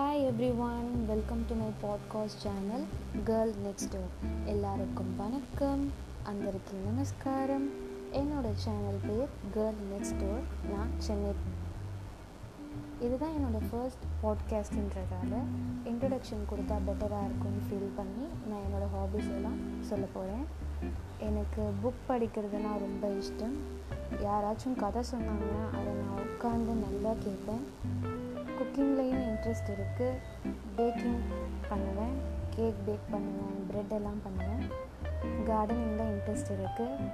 Hi everyone welcome to my podcast channel girl next door எல்லாருக்கும் வணக்கம் அந்தருக்கு நமஸ்காரம். என்னோடய சேனல் பேர் கேர்ள் நெக்ஸ்ட் டோர் நான் சென்னை இதுதான் என்னோடய ஃபர்ஸ்ட் பாட்காஸ்ட்ன்றதால இன்ட்ரடக்ஷன் கொடுத்தா பெட்டராக இருக்கும்னு ஃபீல் பண்ணி நான் என்னோடய ஹாபிஸ் எல்லாம் சொல்ல போகிறேன் எனக்கு புக் படிக்கிறதுனா ரொம்ப இஷ்டம். யாராச்சும் கதை சொன்னாங்கன்னா அதை நான் உட்காந்து நல்லா கேட்பேன். குக்கிங்லேயும் இன்ட்ரெஸ்ட் இருக்குது பேக்கிங் பண்ணுவேன் கேக் பேக் பண்ணுவேன் ப்ரெட் எல்லாம் பண்ணுவேன். கார்டனிங்கில் இன்ட்ரெஸ்ட் இருக்குது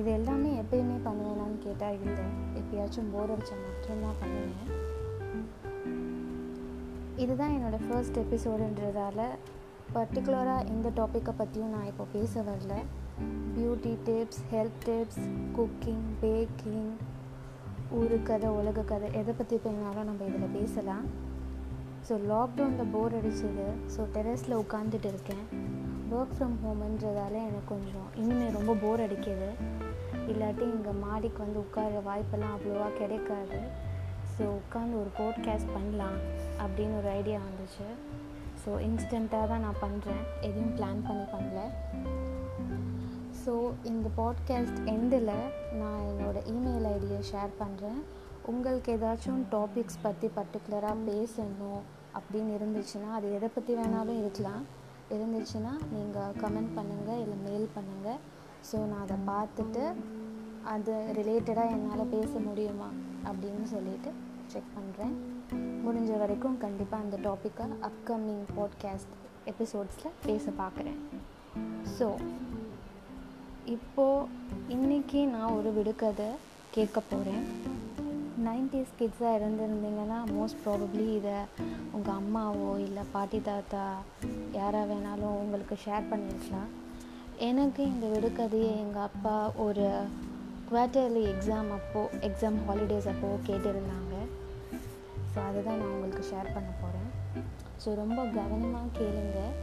இது எல்லாமே எப்பயுமே பண்ணுவேனான்னு கேட்டால் இல்லை. எப்பயாச்சும் போர் அடித்தா மட்டும்தான் பண்ணுவேன். இதுதான் என்னோடய ஃபர்ஸ்ட் எபிசோடுன்றதால பர்டிகுலராக இந்த டாப்பிக்கை பற்றியும் நான் இப்போ பேச வரல. Beauty tips health tips cooking baking ஊரு கதை உலக கதை எதை பற்றி பேசினாலும் நம்ம இதில் பேசலாம். ஸோ லாக்டவுனில் போர் அடிச்சது. ஸோ டெரஸில் உட்காந்துட்டு இருக்கேன். ஒர்க் ஃப்ரம் ஹோம்ன்றதால எனக்கு கொஞ்சம் இனிமேல் ரொம்ப போர் அடிக்குது. இல்லாட்டி இங்கே மாடிக்கு வந்து உட்கார வாய்ப்பெல்லாம் அவ்வளோவா கிடைக்காது. ஸோ உட்காந்து ஒரு போட்காஸ்ட் பண்ணலாம் அப்படின்னு ஒரு ஐடியா வந்துச்சு. ஸோ இன்ஸ்டண்ட்டாக தான் நான் பண்ணுறேன் எதுவும் பிளான் பண்ணி பண்ணல. ஸோ இந்த பாட்காஸ்ட் எண்டில் நான் என்னோடய இமெயில் ஐடியை ஷேர் பண்ணுறேன் உங்களுக்கு ஏதாச்சும் டாபிக்ஸ் பற்றி பர்டிகுலராக பேசணும் அப்படின்னு இருந்துச்சுன்னா அது எதை பற்றி வேணாலும் இருக்கலாம். இருந்துச்சுன்னா நீங்கள் கமெண்ட் பண்ணுங்கள் இல்லை மெயில் பண்ணுங்கள் ஸோ நான் அதை பார்த்துட்டு அது ரிலேட்டடாக என்னால் பேச முடியுமா அப்படின்னு சொல்லிட்டு செக் பண்ணுறேன் முடிஞ்ச வரைக்கும் கண்டிப்பாக அந்த டாப்பிக்கை அப்கமிங் பாட்காஸ்ட் எபிசோட்ஸில் பேச பார்க்குறேன். ஸோ இப்போது இன்றைக்கி நான் ஒரு விடுகதை கேட்க போகிறேன் நைன்டிஸ் கிட்ஸாக இருந்திருந்தீங்கன்னா மோஸ்ட் ப்ராபப்ளி இதை உங்கள் அம்மாவோ இல்லை பாட்டி தாத்தா யாராக வேணாலும் உங்களுக்கு ஷேர் பண்ணியிருக்கலாம். எனக்கு இந்த விடுகதையை எங்கள் அப்பா ஒரு குவார்ட்டர்லி எக்ஸாம் அப்போது எக்ஸாம் ஹாலிடேஸ் அப்போது கேட்டிருந்தாங்க. ஸோ அதை தான் நான் உங்களுக்கு ஷேர் பண்ண போகிறேன் ஸோ ரொம்ப கவனமாக கேளுங்கள்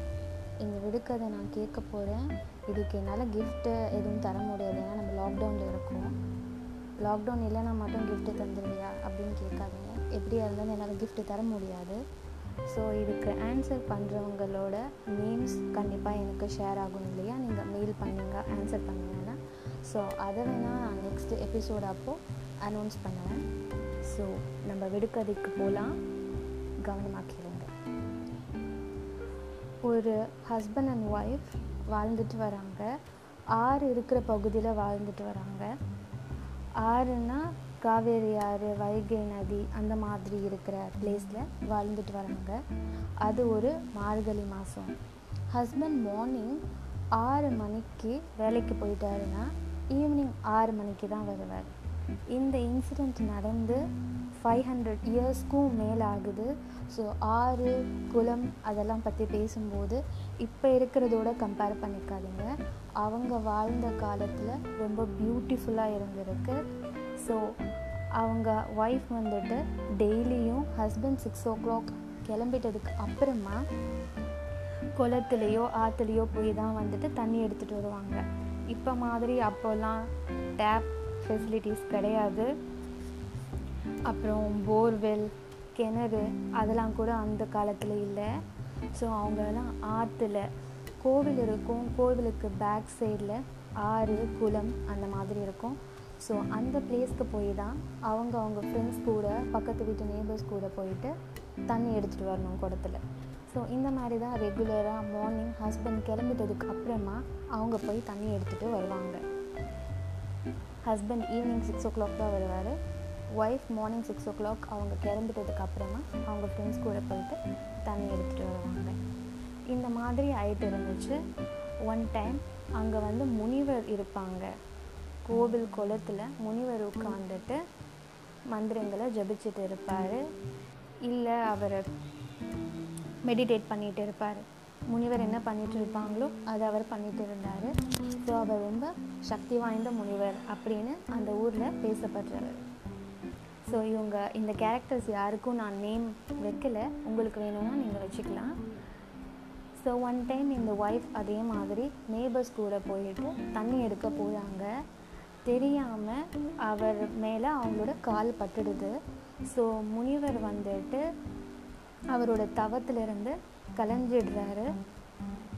இந்த விடுக்கதை நான் கேட்க போகிறேன் இதுக்கு என்னால் கிஃப்ட்டு எதுவும் தர முடியாது. ஏன்னா நம்ம லாக்டவுனில் இருக்கோம். லாக்டவுன் இல்லைனா மட்டும் கிஃப்ட்டு தந்துடுவியா அப்படின்னு கேட்காதீங்க. எப்படியா இருந்தாலும் என்னால் கிஃப்ட்டு தர முடியாது. ஸோ இதுக்கு ஆன்சர் பண்ணுறவங்களோட நேம்ஸ் கண்டிப்பாக எனக்கு ஷேர் ஆகும் இல்லையா? நீங்கள் மெயில் பண்ணீங்க ஆன்சர் பண்ணீங்கன்னா ஸோ அதை வேணால் நான் நெக்ஸ்ட் எபிசோட் அப்போது அனௌன்ஸ் பண்ணுவேன். ஸோ நம்ம விடுக்கதைக்கு போகலாம் கவனமாக கேளுங்க. ஒரு ஹஸ்பண்ட் அண்ட் ஒய்ஃப் வாழ்ந்துட்டு வராங்க. ஆறு இருக்கிற பகுதியில் வாழ்ந்துட்டு வராங்க. ஆறுனா காவேரி ஆறு வைகை நதி அந்த மாதிரி இருக்கிற பிளேஸில் வாழ்ந்துட்டு வராங்க. அது ஒரு மார்கழி மாதம் ஹஸ்பண்ட் மார்னிங் ஆறு மணிக்கு வேலைக்கு போயிட்டாருன்னா ஈவினிங் ஆறு மணிக்கு தான் வருவார். இந்த இன்சிடெண்ட் நடந்து ஃபைவ் ஹண்ட்ரட் இயர்ஸ்க்கும் மேலே ஆகுது ஸோ ஆறு குளம் அதெல்லாம் பற்றி பேசும்போது இப்போ இருக்கிறதோட கம்பேர் பண்ணிக்காதீங்க. அவங்க வாழ்ந்த காலத்தில் ரொம்ப பியூட்டிஃபுல்லாக இருந்திருக்கு. ஸோ அவங்க ஒய்ஃப் வந்துட்டு டெய்லியும் ஹஸ்பண்ட் சிக்ஸ் ஓ கிளாக் கிளம்பிட்டதுக்கு அப்புறமா குளத்துலேயோ ஆற்றுலையோ போய் தான் வந்துட்டு தண்ணி எடுத்துகிட்டு வருவாங்க. இப்போ மாதிரி அப்போல்லாம் டேப் ஃபெசிலிட்டிஸ் கிடையாது. அப்புறம் போர்வெல் கிணறு அதெல்லாம் கூட அந்த காலத்தில் இல்லை. ஸோ அவங்கெல்லாம் ஆற்றுல கோவில் இருக்கும். கோவிலுக்கு பேக் சைடில் ஆறு குளம் அந்த மாதிரி இருக்கும். ஸோ அந்த பிளேஸ்க்கு போய் தான் அவங்க அவங்க ஃப்ரெண்ட்ஸ் கூட பக்கத்து வீட்டு நேபர்ஸ் கூட போயிட்டு தண்ணி எடுத்துகிட்டு வரணும் குடத்துல. ஸோ இந்த மாதிரி தான் ரெகுலராக மார்னிங் ஹஸ்பண்ட் கிளம்பிட்டதுக்கு அப்புறமா அவங்க போய் தண்ணி எடுத்துகிட்டு வருவாங்க. Husband evening six o'clock தான் வருவார். Wife morning six o'clock அவங்க கிளம்பிட்டதுக்கு அப்புறமா அவங்க ஃப்ரெண்ட்ஸ் கூட போயிட்டு தண்ணி எடுத்துகிட்டு வருவாங்க. இந்த மாதிரி ஆகிட்டு இருந்துச்சு. ஒன் டைம் அங்கே வந்து முனிவர் இருப்பாங்க. கோவில் குளத்தில் முனிவர் உட்காந்துட்டு மந்திரங்களை ஜபிச்சுட்டு இருப்பார். இல்லை அவர் மெடிடேட் பண்ணிகிட்டு இருப்பார். முனிவர் என்ன பண்ணிட்டு இருப்பாங்களோ அதை அவர் பண்ணிட்டு இருந்தார் ஸோ அவர் ரொம்ப சக்தி வாய்ந்த முனிவர் அப்படின்னு அந்த ஊரில் பேசப்படுறவர் ஸோ இவங்க இந்த கேரக்டர்ஸ் யாருக்கும் நான் நேம் வைக்கல. உங்களுக்கு வேணும்னா நீங்கள் வச்சுக்கலாம். ஸோ ஒன் டைம் இந்த ஒய்ஃப் அதே மாதிரி நேபர்ஸ் கூட போயிட்டு தண்ணி எடுக்க போகிறாங்க தெரியாமல் அவர் மேலே அவங்களோட கால் பட்டுடுது. ஸோ முனிவர் வந்துட்டு அவரோட தவத்திலிருந்து கலைஞ்சிடுறாரு.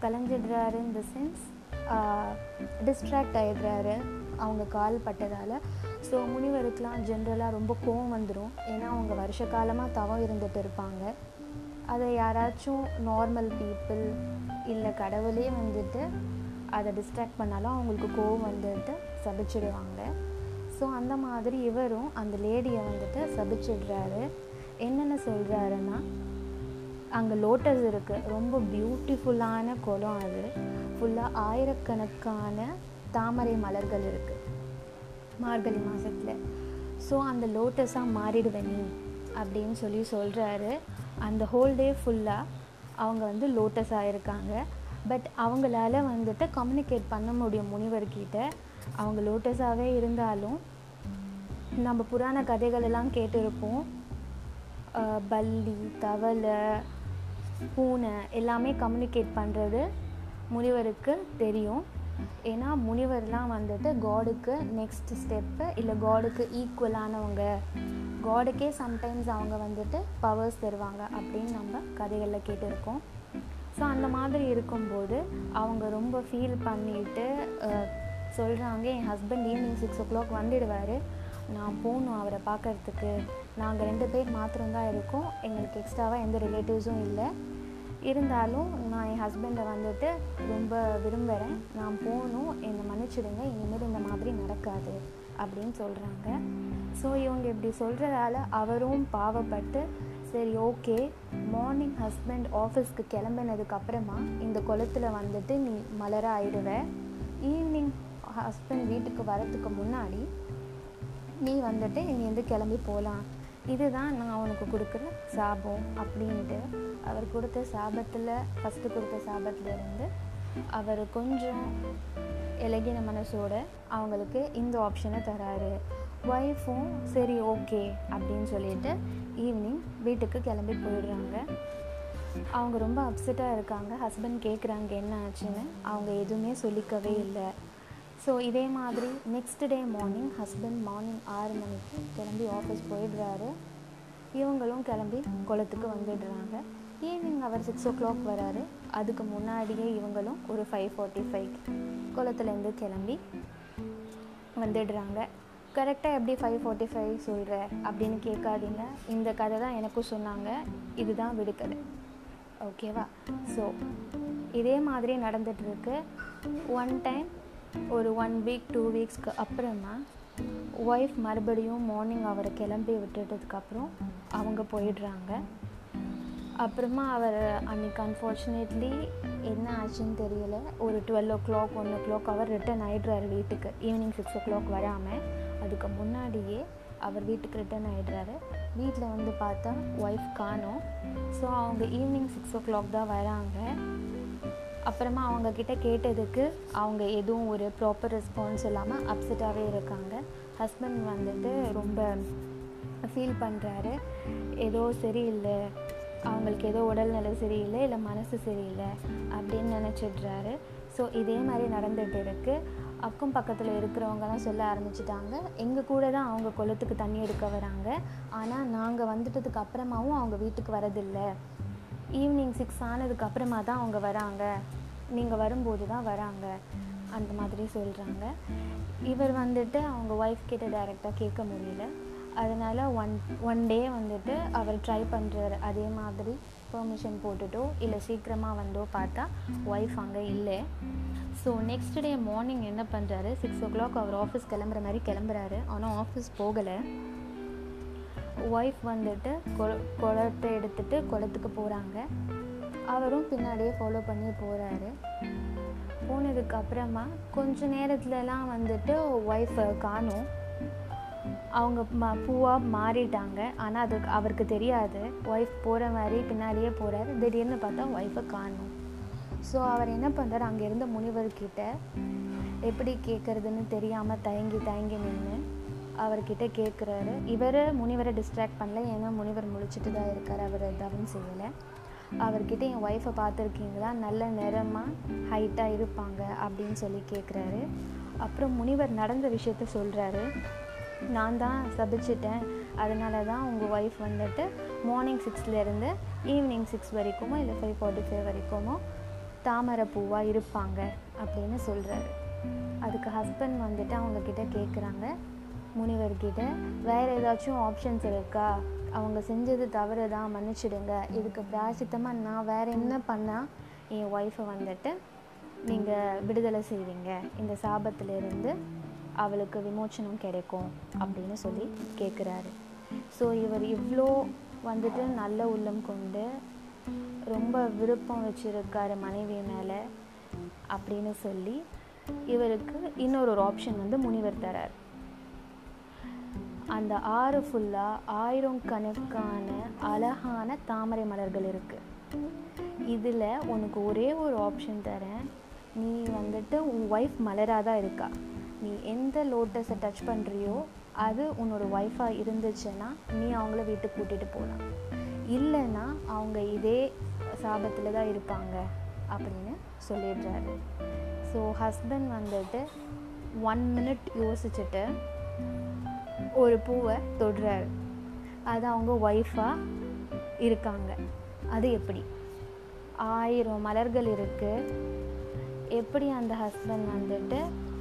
கலைஞ்சிடுறாரு இந்த சென்ஸ் டிஸ்ட்ராக்ட் ஆகிடுறாரு அவங்க கால் பட்டதால். ஸோ முனிவருக்கெலாம் ஜென்ரலாக ரொம்ப கோவம் வந்துடும் ஏன்னா அவங்க வருஷ காலமாக தவம் இருந்துட்டு இருப்பாங்க. அதை யாராச்சும் நார்மல் பீப்புள் இல்லை கடவுளே வந்துட்டு அதை டிஸ்ட்ராக்ட் பண்ணாலும் அவங்களுக்கு கோவம் வந்துட்டு சபிச்சிடுவாங்க. ஸோ அந்த மாதிரி இவரும் அந்த லேடியை வந்துட்டு சபிச்சிடுறாரு. என்னென்ன சொல்கிறாருன்னா அங்கே லோட்டஸ் இருக்குது ரொம்ப பியூட்டிஃபுல்லான குளம் அது. ஃபுல்லாக ஆயிரக்கணக்கான தாமரை மலர்கள் இருக்குது மார்கழி மாதத்தில் ஸோ அந்த லோட்டஸாக மாறிடுவேன் நீ அப்படின்னு சொல்லி சொல்கிறாரு அந்த ஹோல் டே ஃபுல்லாக அவங்க வந்து லோட்டஸாக இருக்காங்க. பட் அவங்களால வந்துட்டு கம்யூனிகேட் பண்ண முடியும் முனிவர்கிட்ட அவங்க லோட்டஸாகவே இருந்தாலும் நம்ம புராண கதைகளெல்லாம் கேட்டிருப்போம். பல்லி தவளை பூனை எல்லாமே கம்யூனிகேட் பண்ணுறது முனிவருக்கு தெரியும். ஏன்னா முனிவர்லாம் வந்துட்டு காடுக்கு நெக்ஸ்ட் ஸ்டெப்பு இல்லை காடுக்கு ஈக்குவலானவங்க காடுக்கே சம்டைம்ஸ் அவங்க வந்துட்டு பவர்ஸ் தருவாங்க அப்படின்னு நம்ம கதைகளில் கேட்டிருக்கோம். ஸோ அந்த மாதிரி இருக்கும்போது அவங்க ரொம்ப ஃபீல் பண்ணிட்டு சொல்கிறாங்க என் husband evening six o'clock வந்துடுவார். நான் போகணும் அவரை பார்க்கறதுக்கு. நாங்கள் ரெண்டு பேர் மாத்திரம்தான் இருக்கோம். எங்களுக்கு எக்ஸ்ட்ராவாக எந்த ரிலேட்டிவ்ஸும் இல்லை. இருந்தாலும் நான் என் ஹஸ்பண்டை வந்துட்டு ரொம்ப விரும்புகிறேன் நான் போகணும். என்னை மன்னிச்சிடுங்க. இனிமேல் இந்த மாதிரி நடக்காது அப்படின்னு சொல்கிறாங்க ஸோ இவங்க இப்படி சொல்கிறதால அவரும் பாவப்பட்டு சரி ஓகே மார்னிங் ஹஸ்பண்ட் ஆஃபீஸ்க்கு கிளம்பினதுக்கப்புறமா இந்த குளத்தில் வந்துட்டு நீ மலர ஆயிடுவ ஈவினிங் ஹஸ்பண்ட் வீட்டுக்கு வரத்துக்கு முன்னாடி நீ வந்துட்டு இங்கேருந்து கிளம்பி போகலாம் இதுதான் நான் உனக்கு கொடுக்குற சாபம் அப்படின்ட்டு. அவர் கொடுத்த சாபத்தில் ஃபஸ்ட்டு கொடுத்த சாபத்துலேருந்து அவர் கொஞ்சம் இலகின மனசோட அவங்களுக்கு இந்த ஆப்ஷனை தராரு. ஒய்ஃபும் சரி ஓகே அப்படின்னு சொல்லிட்டு ஈவினிங் வீட்டுக்கு கிளம்பி போயிடுறாங்க. அவங்க ரொம்ப அப்செட்டாக இருக்காங்க. ஹஸ்பண்ட் கேட்குறாங்க என்ன ஆச்சுன்னு அவங்க எதுவுமே சொல்லிக்கவே இல்லை. ஸோ இதே மாதிரி next day morning husband morning ஆறு மணிக்கு கிளம்பி ஆஃபீஸ் போயிடுறாரு. இவங்களும் கிளம்பி குளத்துக்கு வந்துடுறாங்க. ஈவினிங் அவர் சிக்ஸ் ஓ கிளாக் வராரு. அதுக்கு முன்னாடியே இவங்களும் ஒரு ஃபைவ் ஃபார்ட்டி ஃபைவ் குளத்துலேருந்து கிளம்பி வந்துடுறாங்க. கரெக்டாக எப்படி ஃபைவ் ஃபார்ட்டி ஃபைவ் சொல்கிற அப்படின்னு கேட்காதீங்க. இந்த கதை தான் எனக்கும் சொன்னாங்க. இதுதான் விடுக்கதை ஓகேவா ஸோ இதே மாதிரி நடந்துகிட்ருக்கு ஒன் டைம் ஒரு ஒன் வீக் டூ வீக்ஸ்க்கு அப்புறமா ஒய்ஃப் மறுபடியும் மார்னிங் அவரை கிளம்பி விட்டுட்டதுக்கப்புறம் அவங்க போயிடுறாங்க. அப்புறமா அவர் அன்றைக்கி அன்ஃபார்ச்சுனேட்லி என்ன ஆச்சுன்னு தெரியல. ஒரு twelve o'clock one o'clock அவர் ரிட்டர்ன் ஆகிடுறாரு வீட்டுக்கு. ஈவினிங் சிக்ஸ் ஓ கிளாக் வராமல் அதுக்கு முன்னாடியே அவர் வீட்டுக்கு ரிட்டர்ன் ஆகிடுறாரு வீட்டில் வந்து பார்த்தா ஒய்ஃப் காணும். ஸோ அவங்க ஈவினிங் சிக்ஸ் ஓ கிளாக் தான் வராங்க. அப்புறமா அவங்கக்கிட்ட கேட்டதுக்கு அவங்க எதுவும் ஒரு ப்ராப்பர் ரெஸ்பான்ஸ் இல்லாமல் அப்செட்டாகவே இருக்காங்க. ஹஸ்பண்ட் வந்துட்டு ரொம்ப ஃபீல் பண்ணுறாரு ஏதோ சரியில்லை. அவங்களுக்கு ஏதோ உடல்நிலை சரியில்லை இல்லை மனசு சரியில்லை அப்படின்னு நினச்சிடுறாரு. ஸோ இதே மாதிரி நடந்துகிட்டு இருக்குது அக்கம் பக்கத்தில் இருக்கிறவங்கலாம் சொல்ல ஆரம்பிச்சிட்டாங்க. எங்கள் கூட தான் அவங்க குளத்துக்கு தண்ணி எடுக்க வராங்க. ஆனால் நாங்கள் வந்துட்டதுக்கு அப்புறமாவும் அவங்க வீட்டுக்கு வரதில்லை. ஈவினிங் சிக்ஸ் ஆனதுக்கு அப்புறமா தான் அவங்க வராங்க. நீங்கள் வரும்போது தான் வராங்க. அந்த மாதிரி சொல்கிறாங்க இவர் வந்துட்டு அவங்க ஒய்ஃப் கிட்ட டைரெக்டாக கேட்க முடியல. அதனால் ஒன் ஒன் டே வந்துட்டு அவர் ட்ரை பண்ணுறாரு அதே மாதிரி பெர்மிஷன் போட்டுட்டோ இல்லை சீக்கிரமாக வந்தோ பார்த்தா ஒய்ஃப் அங்கே இல்லை. ஸோ நெக்ஸ்ட் டே மார்னிங் என்ன பண்ணுறாரு சிக்ஸ் ஓ கிளாக் அவர் ஆஃபீஸ் கிளம்புற மாதிரி கிளம்புறாரு. ஆனால் ஆஃபீஸ் போகலை. ஒய்ஃப் வந்துட்டு கொ குளத்தை எடுத்துகிட்டு குளத்துக்கு போகிறாங்க அவரும் பின்னாடியே ஃபாலோ பண்ணி போகிறாரு போனதுக்கு அப்புறமா கொஞ்ச நேரத்துலலாம் வந்துட்டு ஒய்ஃபை காணும். அவங்க ம பூவாக மாறிட்டாங்க. ஆனால் அதுக்கு அவருக்கு தெரியாது. ஒய்ஃப் போகிற மாதிரி பின்னாடியே போகிறாரு திடீர்னு பார்த்தா ஒய்ஃபை காணும். ஸோ அவர் என்ன பண்ணுறாரு அங்கே இருந்த முனிவர்கிட்ட எப்படி கேட்குறதுன்னு தெரியாமல் தயங்கி தயங்கி நின்று அவர்கிட்ட கேட்குறாரு இவர் முனிவரை டிஸ்ட்ராக்ட் பண்ணல. ஏன்னா முனிவர் முழிச்சிட்டு தான் இருக்கார். அவர் தவம் செய்யலை. அவர்கிட்ட என் ஒய்ஃபை பார்த்துருக்கீங்களா? நல்ல நிறமாக ஹைட்டாக இருப்பாங்க அப்படின்னு சொல்லி கேட்குறாரு அப்புறம் முனிவர் நடந்த விஷயத்த சொல்கிறாரு நான் தான் சபிச்சிட்டேன். அதனால தான் உங்கள் ஒய்ஃப் வந்துட்டு மார்னிங் சிக்ஸ்லேருந்து ஈவினிங் சிக்ஸ் வரைக்குமோ இல்லை ஃபைவ் ஃபார்ட்டி ஃபைவ் வரைக்குமோ தாமரை பூவாக இருப்பாங்க அப்படின்னு சொல்கிறாரு அதுக்கு ஹஸ்பண்ட் வந்துட்டு அவங்கக்கிட்ட கேட்குறாங்க முனிவர்கிட்ட வேறு ஏதாச்சும் ஆப்ஷன்ஸ் இருக்கா? அவங்க செஞ்சது தவறு தான் மன்னிச்சிடுங்க. இதுக்கு பிராசித்தமாக நான் வேறு என்ன பண்ணால் என் ஒய்ஃபை வந்துட்டு நீங்கள் விடுதலை செய்வீங்க. இந்த சாபத்திலிருந்து அவளுக்கு விமோச்சனம் கிடைக்கும் அப்படின்னு சொல்லி கேட்குறாரு ஸோ இவர் இவ்வளோ வந்துட்டு நல்ல உள்ளம் கொண்டு ரொம்ப விருப்பம் வச்சுருக்காரு மனைவி மேலே அப்படின்னு சொல்லி இவருக்கு இன்னொரு ஒரு ஆப்ஷன் வந்து முனிவர் தரார். அந்த ஆறு ஃபுல்லாக ஆயிரம் கணக்கான அழகான தாமரை மலர்கள் இருக்குது இதில் உனக்கு ஒரே ஒரு ஆப்ஷன் தரேன். நீ வந்துட்டு உன் ஒய்ஃப் மலராக தான் இருக்கா. நீ எந்த லோட்டஸை டச் பண்ணுறியோ அது உன்னோட ஒய்ஃபாக இருந்துச்சுன்னா நீ அவங்கள வீட்டுக்கு கூட்டிகிட்டு போகலாம் இல்லைன்னா அவங்க இதே சாபத்தில் தான் இருப்பாங்க அப்படின்னு சொல்லிடுறாரு. ஸோ ஹஸ்பண்ட் வந்துட்டு ஒன் மினிட் யோசிச்சுட்டு ஒரு பூவை தொடுறாரு. அது அவங்க ஒய்ஃபாக இருக்காங்க. அது எப்படி? ஆயிரம் மலர்கள் இருக்குது எப்படி அந்த ஹஸ்பண்ட் வந்துட்டு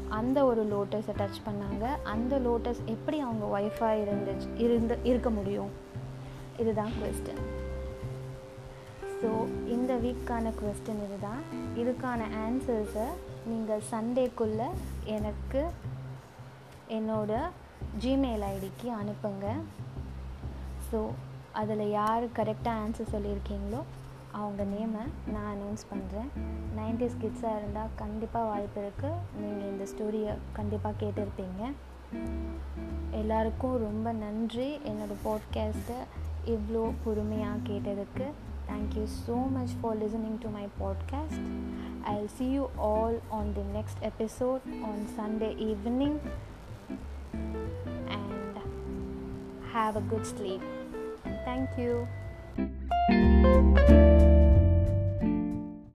அந்த ஒரு லோட்டஸை டச் பண்ணாங்க? அந்த லோட்டஸ் எப்படி அவங்க ஒய்ஃபாக இருந்துச்சு இருந்து இருக்க முடியும்? இதுதான் கொஸ்டின் ஸோ இந்த வீக்கான கொஸ்டின் இதுதான். இதுக்கான ஆன்சர்ஸை நீங்கள் சண்டேக்குள்ளே எனக்கு என்னோட ஜிமெயில் ஐடிக்கு அனுப்புங்க. ஸோ அதில் யார் கரெக்டாக ஆன்சர் சொல்லியிருக்கீங்களோ அவங்க நேமை நான் அனௌன்ஸ் பண்ணுறேன் நைன்டிஸ் கிட்ஸாக இருந்தால் கண்டிப்பாக வாய்ப்பு இருக்குது நீங்கள் இந்த ஸ்டோரியை கண்டிப்பாக கேட்டிருப்பீங்க. எல்லாருக்கும் ரொம்ப நன்றி. என்னோடய பாட்காஸ்ட்டை இவ்வளோ பொறுமையாக கேட்டதுக்கு. Thank you so much for listening to my podcast I see you all on the next episode on Sunday evening. Have a good sleep. Thank you.